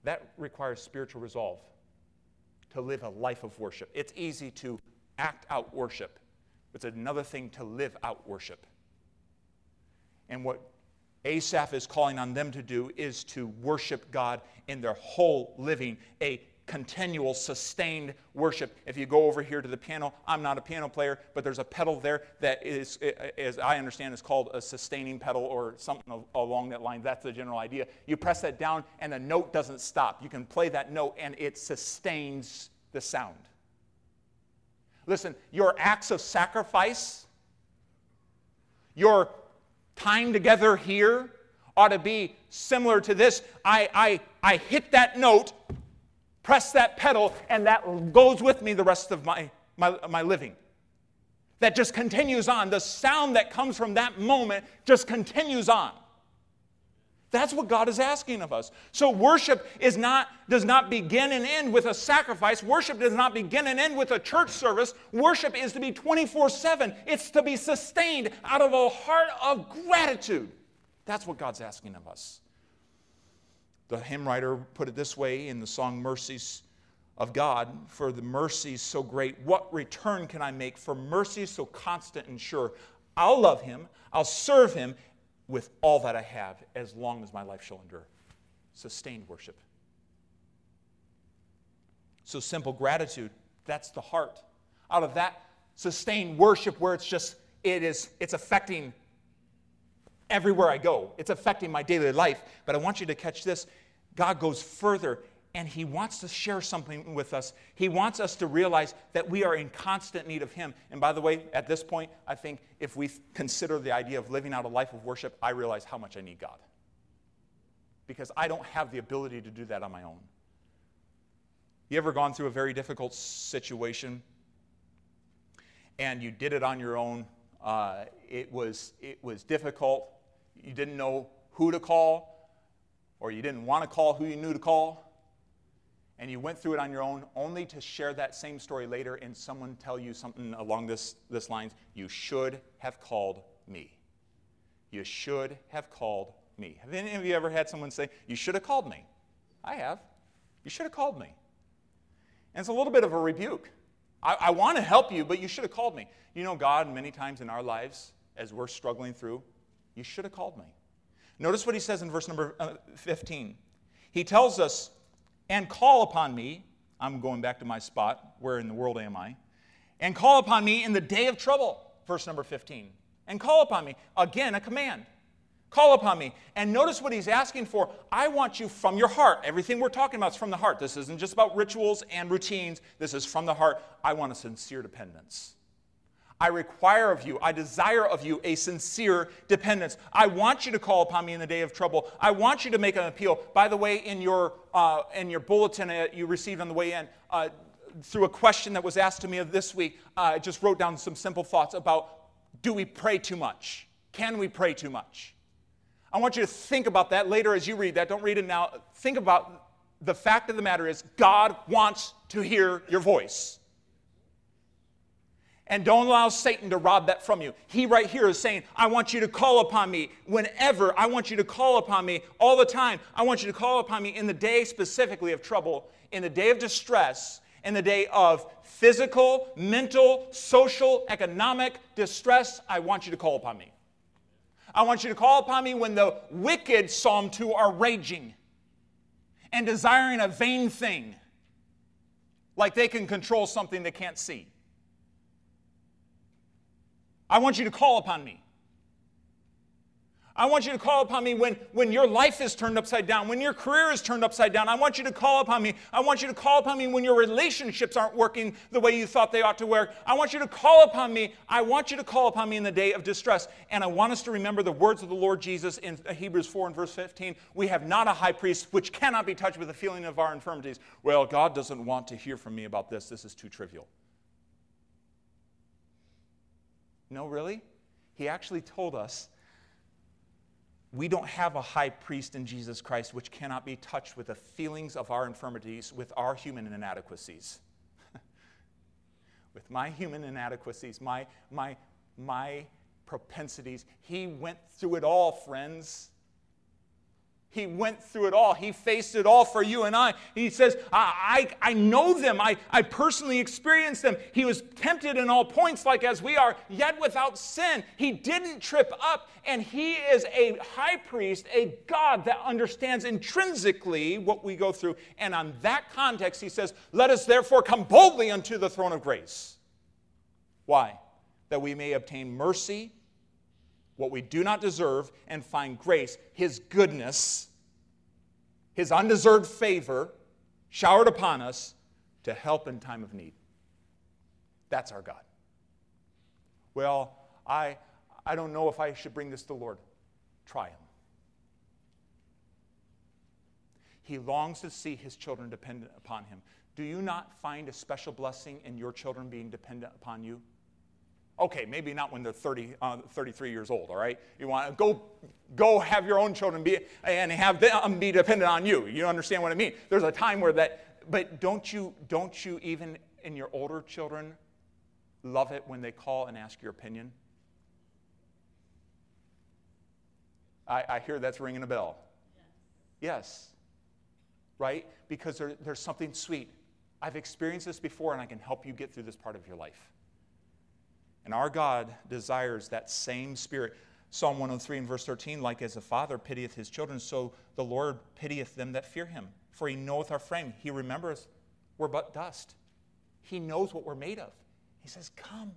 B: That requires spiritual resolve to live a life of worship. It's easy to act out worship. It's another thing to live out worship. And what Asaph is calling on them to do is to worship God in their whole living, a continual, sustained worship. If you go over here to the piano, I'm not a piano player, but there's a pedal there that is, as I understand, is called a sustaining pedal or something along that line. That's the general idea. You press that down, and the note doesn't stop. You can play that note, and it sustains the sound. Listen, your acts of sacrifice, your time together here ought to be similar to this. I, I, I hit that note, press that pedal, and that goes with me the rest of my, my, my living. That just continues on. The sound that comes from that moment just continues on. That's what God is asking of us. So worship is not, does not begin and end with a sacrifice. Worship does not begin and end with a church service. Worship is to be 24 7. It's to be sustained out of a heart of gratitude. That's what God's asking of us. The hymn writer put it this way in the song Mercies of God For the mercies so great, what return can I make for mercies so constant and sure? I'll love him, I'll serve him, with all that I have as long as my life shall endure. Sustained worship. So simple gratitude, that's the heart. Out of that sustained worship where it's just, it is, it's affecting everywhere I go. It's affecting my daily life. But I want you to catch this. God goes further and He wants to share something with us. He wants us to realize that we are in constant need of Him. And by the way, at this point, I think if we consider the idea of living out a life of worship, I realize how much I need God. Because I don't have the ability to do that on my own. You ever gone through a very difficult situation and you did it on your own? Uh, it, was, it was difficult. You didn't know who to call, or you didn't want to call who you knew to call and you went through it on your own only to share that same story later and someone tell you something along this, this lines you should have called me you should have called me have any of you ever had someone say you should have called me I have. You should have called me. And it's a little bit of a rebuke. I, I want to help you, but you should have called me. You know, God, many times in our lives, as we're struggling through, you should have called me. Notice what he says in verse number uh, 15. He tells us, and call upon me. I'm going back to my spot. Where in the world am I? And call upon me in the day of trouble. Verse number 15. And call upon me. Again, a command. Call upon me. And notice what he's asking for. I want you from your heart. Everything we're talking about is from the heart. This isn't just about rituals and routines. This is from the heart. I want a sincere dependence. I require of you, I desire of you a sincere dependence. I want you to call upon me in the day of trouble. I want you to make an appeal. By the way, in your, uh, in your bulletin you received on the way in, uh, through a question that was asked to me this week, uh, I just wrote down some simple thoughts about do we pray too much? Can we pray too much? I want you to think about that later as you read that. Don't read it now. Think about the fact of the matter is God wants to hear your voice. And don't allow Satan to rob that from you. He right here is saying, I want you to call upon me whenever. I want you to call upon me all the time. I want you to call upon me in the day specifically of trouble, in the day of distress, in the day of physical, mental, social, economic distress. I want you to call upon me. I want you to call upon me when the wicked, Psalm 2, are raging and desiring a vain thing, like they can control something they can't see. I want you to call upon me. I want you to call upon me when, when your life is turned upside down, when your career is turned upside down. I want you to call upon me. I want you to call upon me when your relationships aren't working the way you thought they ought to work. I want you to call upon me. I want you to call upon me in the day of distress. And I want us to remember the words of the Lord Jesus in Hebrews 4 and verse 15. We have not a high priest which cannot be touched with the feeling of our infirmities. Well, God doesn't want to hear from me about this. This is too trivial. No, really? He actually told us we don't have a high priest in Jesus Christ which cannot be touched with the feelings of our infirmities, with our human inadequacies. with my human inadequacies, my, my, my propensities. He went through it all, friends. He went through it all. He faced it all for you and I. He says, I, I, I, know them. I, I personally experienced them. He was tempted in all points, like as we are, yet without sin. He didn't trip up, and He is a high priest, a God that understands intrinsically what we go through. And on that context, He says, Let us therefore come boldly unto the throne of grace. Why? That we may obtain mercy what we do not deserve and find grace, His goodness, His undeserved favor showered upon us to help in time of need. That's our God. Well, I, I don't know if I should bring this to the Lord. Try Him. He longs to see His children dependent upon Him. Do you not find a special blessing in your children being dependent upon you? Okay, maybe not when they're 30, uh, 33 years old, all right? You want to go, go have your own children be, and have them be dependent on you. You understand what I mean? There's a time where that, but don't you, don't you even in your older children love it when they call and ask your opinion? I, I hear that's ringing a bell. Yes. Right? Because there, there's something sweet. I've experienced this before and I can help you get through this part of your life. And our God desires that same spirit. Psalm 103 and verse 13, like as a father pitieth his children, so the Lord pitieth them that fear him. For he knoweth our frame. He remembers we're but dust. He knows what we're made of. He says, Come,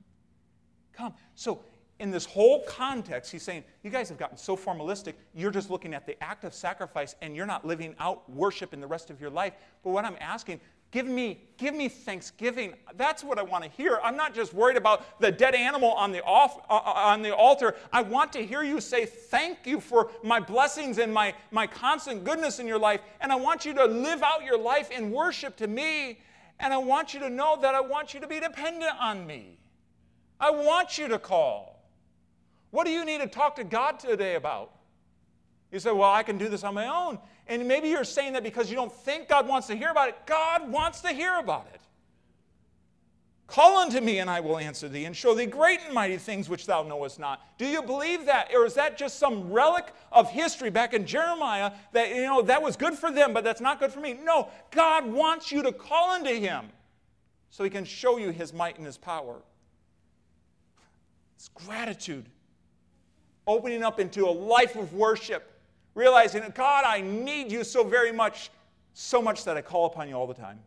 B: come. So, in this whole context, he's saying, You guys have gotten so formalistic, you're just looking at the act of sacrifice and you're not living out worship in the rest of your life. But what I'm asking, Give me, give me thanksgiving. That's what I want to hear. I'm not just worried about the dead animal on the, off, uh, uh, on the altar. I want to hear you say, Thank you for my blessings and my, my constant goodness in your life. And I want you to live out your life in worship to me. And I want you to know that I want you to be dependent on me. I want you to call. What do you need to talk to God today about? You say, Well, I can do this on my own. And maybe you're saying that because you don't think God wants to hear about it. God wants to hear about it. Call unto me, and I will answer thee, and show thee great and mighty things which thou knowest not. Do you believe that? Or is that just some relic of history back in Jeremiah that, you know, that was good for them, but that's not good for me? No, God wants you to call unto him so he can show you his might and his power. It's gratitude. Opening up into a life of worship, realizing, God, I need you so very much, so much that I call upon you all the time.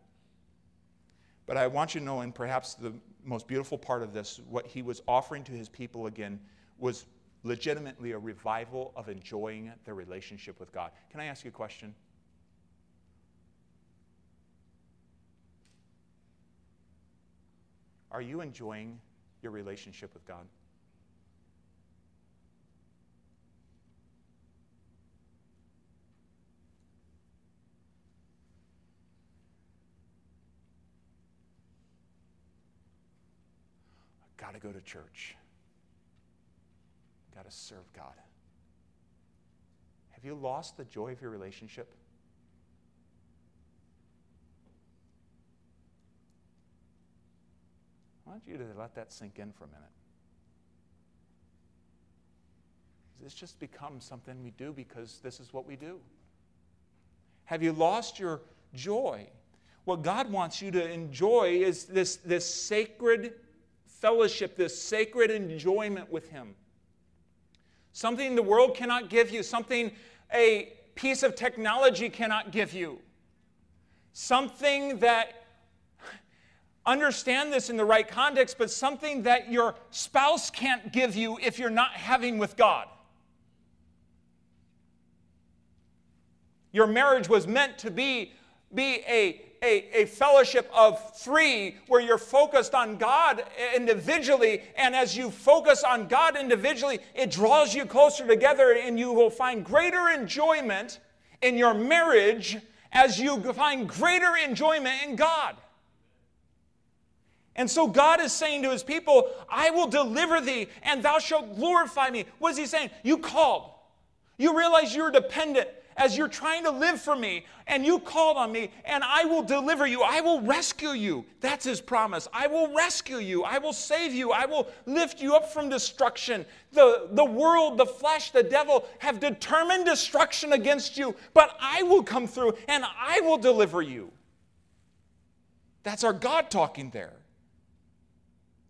B: But I want you to know, and perhaps the most beautiful part of this, what he was offering to his people again was legitimately a revival of enjoying their relationship with God. Can I ask you a question? Are you enjoying your relationship with God? Got to go to church. Got to serve God. Have you lost the joy of your relationship? I want you to let that sink in for a minute. This just becomes something we do because this is what we do. Have you lost your joy? What God wants you to enjoy is this, this sacred fellowship, this sacred enjoyment with Him. Something the world cannot give you, something a piece of technology cannot give you, something that, understand this in the right context, but something that your spouse can't give you if you're not having with God. Your marriage was meant to be, be a a, a fellowship of three where you're focused on God individually. And as you focus on God individually, it draws you closer together, and you will find greater enjoyment in your marriage as you find greater enjoyment in God. And so God is saying to his people, I will deliver thee, and thou shalt glorify me. What is he saying? You called. You realize you're dependent as you're trying to live for me, and you called on me, and I will deliver you. I will rescue you. That's his promise. I will rescue you. I will save you. I will lift you up from destruction. The, the world, the flesh, the devil have determined destruction against you, but I will come through and I will deliver you. That's our God talking there.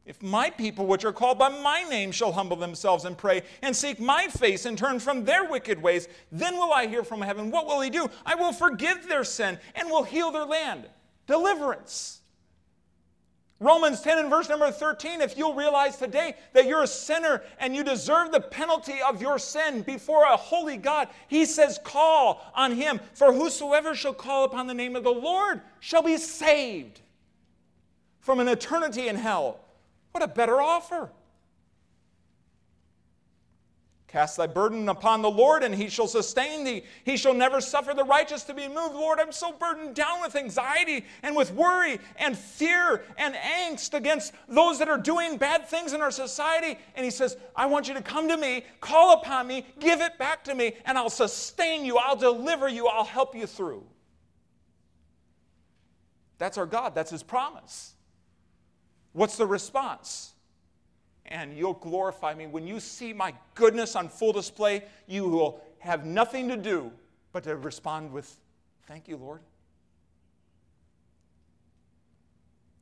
B: If my people, which are called by my name, shall humble themselves and pray and seek my face and turn from their wicked ways, then will I hear from heaven. What will he do? I will forgive their sin and will heal their land. Deliverance. Romans 10 and verse number 13, if you'll realize today that you're a sinner and you deserve the penalty of your sin before a holy God, he says, Call on him, for whosoever shall call upon the name of the Lord shall be saved from an eternity in hell. What a better offer! Cast thy burden upon the Lord, and he shall sustain thee. He shall never suffer the righteous to be moved. Lord, I'm so burdened down with anxiety and with worry and fear and angst against those that are doing bad things in our society. And he says, I want you to come to me, call upon me, give it back to me, and I'll sustain you, I'll deliver you, I'll help you through. That's our God, that's his promise. What's the response? And you'll glorify me. When you see my goodness on full display, you will have nothing to do but to respond with, Thank you, Lord.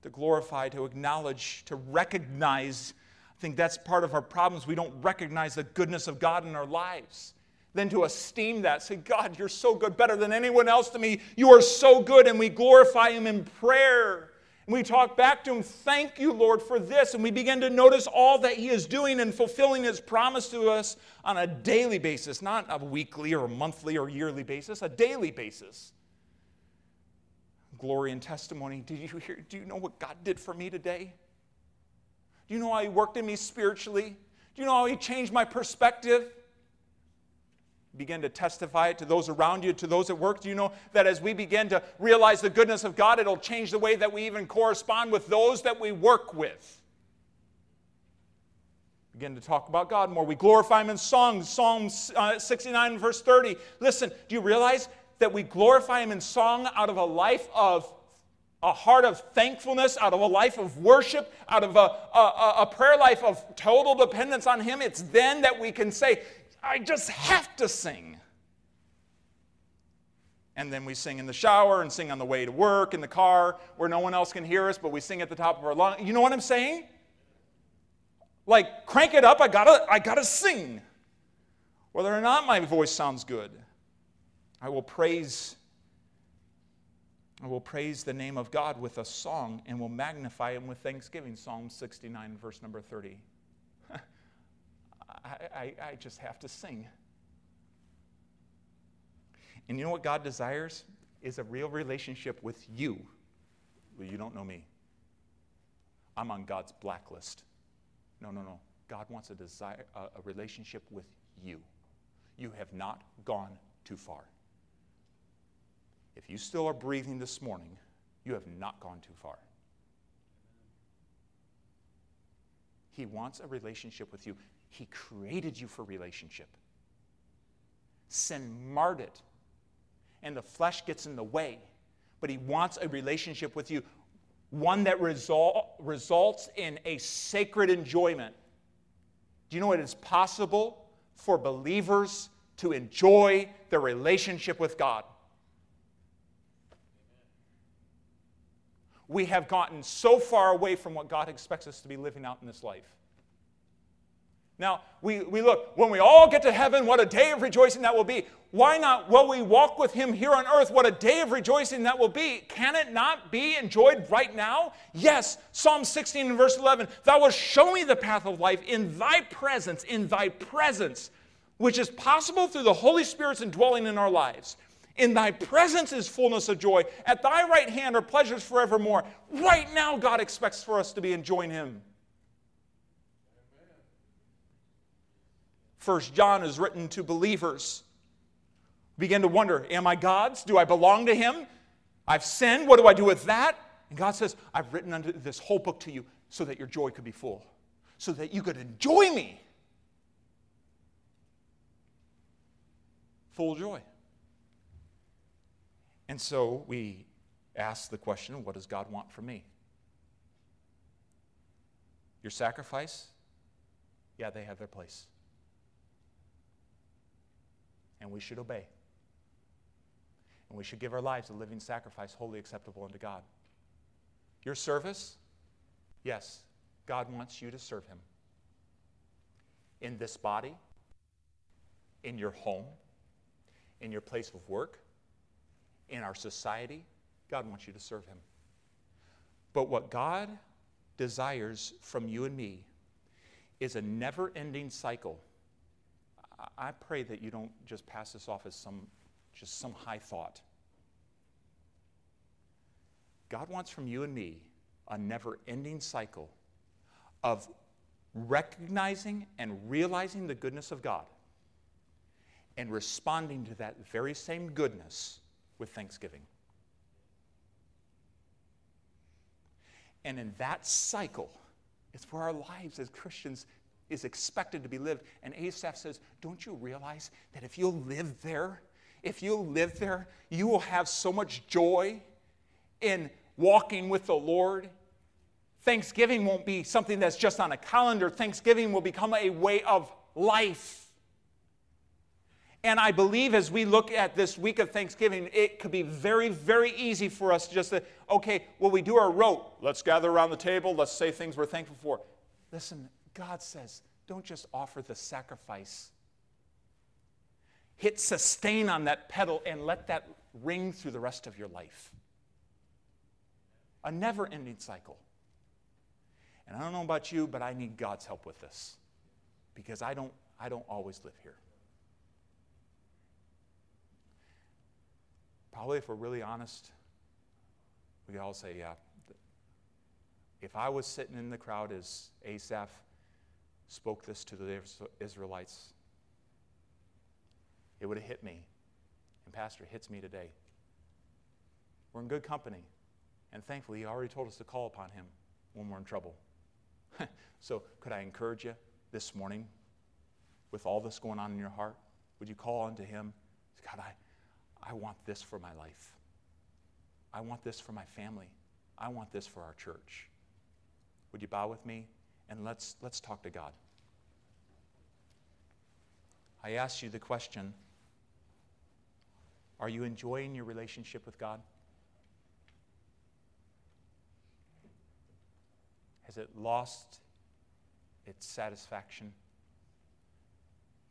B: To glorify, to acknowledge, to recognize. I think that's part of our problems. We don't recognize the goodness of God in our lives. Then to esteem that, say, God, you're so good, better than anyone else to me. You are so good, and we glorify Him in prayer. We talk back to him, thank you, Lord, for this. And we begin to notice all that he is doing and fulfilling his promise to us on a daily basis, not a weekly or monthly or yearly basis, a daily basis. Glory and testimony. Did you hear? Do you know what God did for me today? Do you know how he worked in me spiritually? Do you know how he changed my perspective? Begin to testify it to those around you, to those at work? Do you know that as we begin to realize the goodness of God, it'll change the way that we even correspond with those that we work with? Begin to talk about God more. We glorify Him in songs. Psalm uh, 69, verse 30. Listen, do you realize that we glorify Him in song out of a life of a heart of thankfulness, out of a life of worship, out of a, a, a, prayer life of total dependence on Him, it's then that we can say, I just have to sing. And then we sing in the shower and sing on the way to work, in the car, where no one else can hear us, but we sing at the top of our lungs. You know what I'm saying? Like, crank it up, I gotta, I gotta sing. Whether or not my voice sounds good, I will praise I will praise the name of God with a song and will magnify him with thanksgiving. Psalm 69, verse number 30. I, I, I just have to sing. And you know what God desires? Is a real relationship with you. Well, you don't know me. I'm on God's blacklist. No, no, no. God wants a desire, a, a relationship with you. You have not gone too far. If you still are breathing this morning, you have not gone too far. He wants a relationship with you. He created you for relationship. Sin marred it, and the flesh gets in the way. But He wants a relationship with you, one that result, results in a sacred enjoyment. Do you know it is possible for believers to enjoy their relationship with God? we have gotten so far away from what God expects us to be living out in this life. Now, we, we look, when we all get to heaven, what a day of rejoicing that will be. Why not, while we walk with Him here on earth, what a day of rejoicing that will be? Can it not be enjoyed right now? Yes. Psalm 16 and verse 11 Thou wilt show me the path of life in Thy presence, in Thy presence, which is possible through the Holy Spirit's indwelling in our lives. In thy presence is fullness of joy. At thy right hand are pleasures forevermore. Right now, God expects for us to be enjoying him. First John is written to believers. Begin to wonder, am I God's? Do I belong to him? I've sinned. What do I do with that? And God says, I've written under this whole book to you so that your joy could be full, so that you could enjoy me. Full joy. And so we ask the question what does God want from me? Your sacrifice? Yeah, they have their place. And we should obey. And we should give our lives a living sacrifice, wholly acceptable unto God. Your service? Yes, God wants you to serve Him. In this body, in your home, in your place of work, in our society, God wants you to serve Him. But what God desires from you and me is a never ending cycle. I pray that you don't just pass this off as some, just some high thought. God wants from you and me a never ending cycle of recognizing and realizing the goodness of God and responding to that very same goodness with thanksgiving. And in that cycle, it's where our lives as Christians is expected to be lived. And Asaph says, Don't you realize that if you'll live there, if you'll live there, you will have so much joy in walking with the Lord. Thanksgiving won't be something that's just on a calendar, Thanksgiving will become a way of life. And I believe as we look at this week of Thanksgiving, it could be very, very easy for us just to, okay, well, we do our rote. Let's gather around the table. Let's say things we're thankful for. Listen, God says, don't just offer the sacrifice. Hit sustain on that pedal and let that ring through the rest of your life. A never ending cycle. And I don't know about you, but I need God's help with this because I don't, I don't always live here. Probably, if we're really honest, we all say, yeah. If I was sitting in the crowd as Asaph spoke this to the Israelites, it would have hit me. And Pastor, hits me today. We're in good company. And thankfully, he already told us to call upon him when we're in trouble. so, could I encourage you this morning with all this going on in your heart? Would you call unto him? God, I, I want this for my life. I want this for my family. I want this for our church. Would you bow with me? And let's, let's talk to God. I ask you the question Are you enjoying your relationship with God? Has it lost its satisfaction?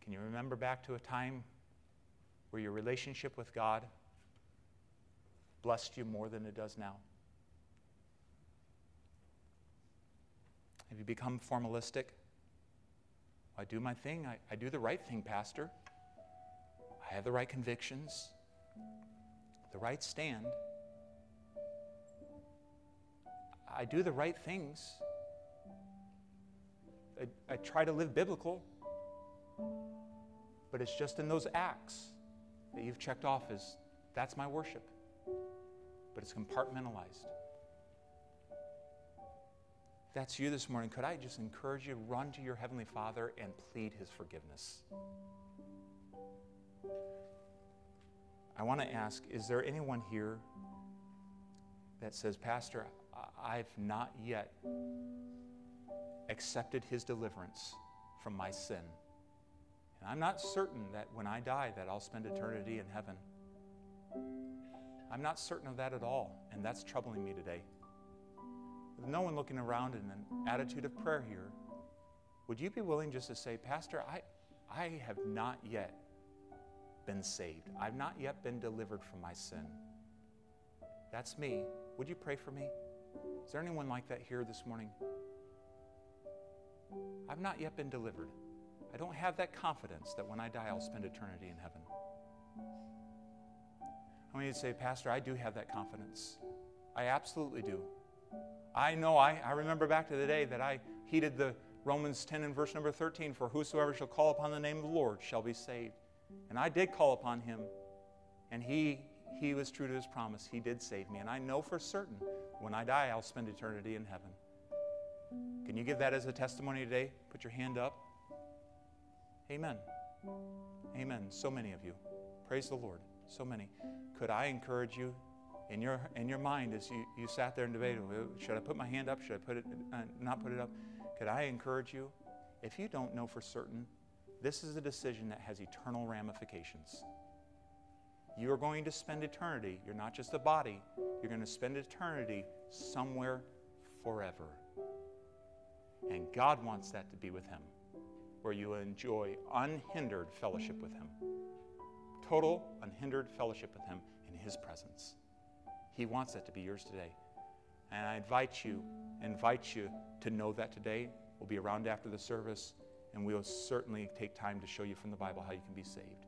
B: Can you remember back to a time where your relationship with God blessed you more than it does now? Have you become formalistic? I do my thing. I, I do the right thing, Pastor. I have the right convictions, the right stand. I do the right things. I, I try to live biblical. But it's just in those acts that you've checked off as that's my worship. But it's compartmentalized. That's you this morning, could I just encourage you to run to your Heavenly Father and plead His forgiveness? I want to ask is there anyone here that says, Pastor, I've not yet accepted His deliverance from my sin? And I'm not certain that when I die that I'll spend eternity in heaven. I'm not certain of that at all, and that's troubling me today. With no one looking around in an attitude of prayer here, would you be willing just to say, Pastor, I, I have not yet been saved. I've not yet been delivered from my sin. That's me. Would you pray for me? Is there anyone like that here this morning? I've not yet been delivered. I don't have that confidence that when I die, I'll spend eternity in heaven. I want you to say, Pastor, I do have that confidence. I absolutely do. I know, I, I remember back to the day that I heeded the Romans 10 and verse number 13 for whosoever shall call upon the name of the Lord shall be saved. And I did call upon him, and he, he was true to his promise. He did save me. And I know for certain when I die, I'll spend eternity in heaven. Can you give that as a testimony today? Put your hand up. Amen. Amen. So many of you. Praise the Lord. So many. Could I encourage you in your, in your mind as you, you sat there and debated, should I put my hand up? Should I put it, uh, not put it up? Could I encourage you? If you don't know for certain, this is a decision that has eternal ramifications. You are going to spend eternity. You're not just a body, you're going to spend eternity somewhere forever. And God wants that to be with Him where you enjoy unhindered fellowship with Him. Total, unhindered fellowship with Him in His presence. He wants that to be yours today. And I invite you, invite you to know that today. We'll be around after the service, and we'll certainly take time to show you from the Bible how you can be saved.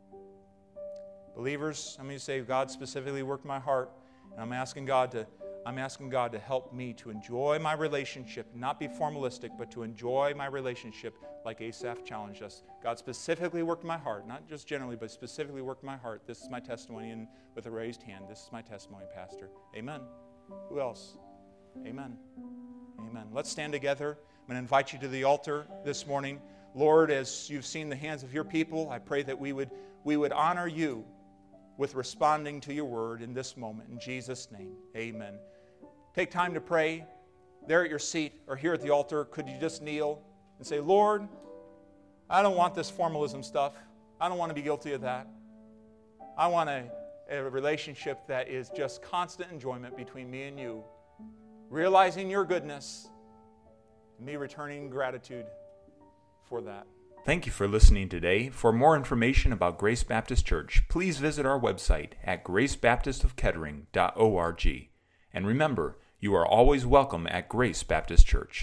B: Believers, I'm going to say God specifically worked my heart, and I'm asking God to I'm asking God to help me to enjoy my relationship, not be formalistic, but to enjoy my relationship like Asaph challenged us. God specifically worked my heart, not just generally, but specifically worked my heart. This is my testimony, and with a raised hand, this is my testimony, Pastor. Amen. Who else? Amen. Amen. Let's stand together. I'm going to invite you to the altar this morning. Lord, as you've seen the hands of your people, I pray that we would, we would honor you with responding to your word in this moment. In Jesus' name, amen. Take time to pray there at your seat or here at the altar. Could you just kneel and say, Lord, I don't want this formalism stuff. I don't want to be guilty of that. I want a, a relationship that is just constant enjoyment between me and you, realizing your goodness, me returning gratitude for that.
A: Thank you for listening today. For more information about Grace Baptist Church, please visit our website at gracebaptistofkettering.org. And remember, you are always welcome at Grace Baptist Church.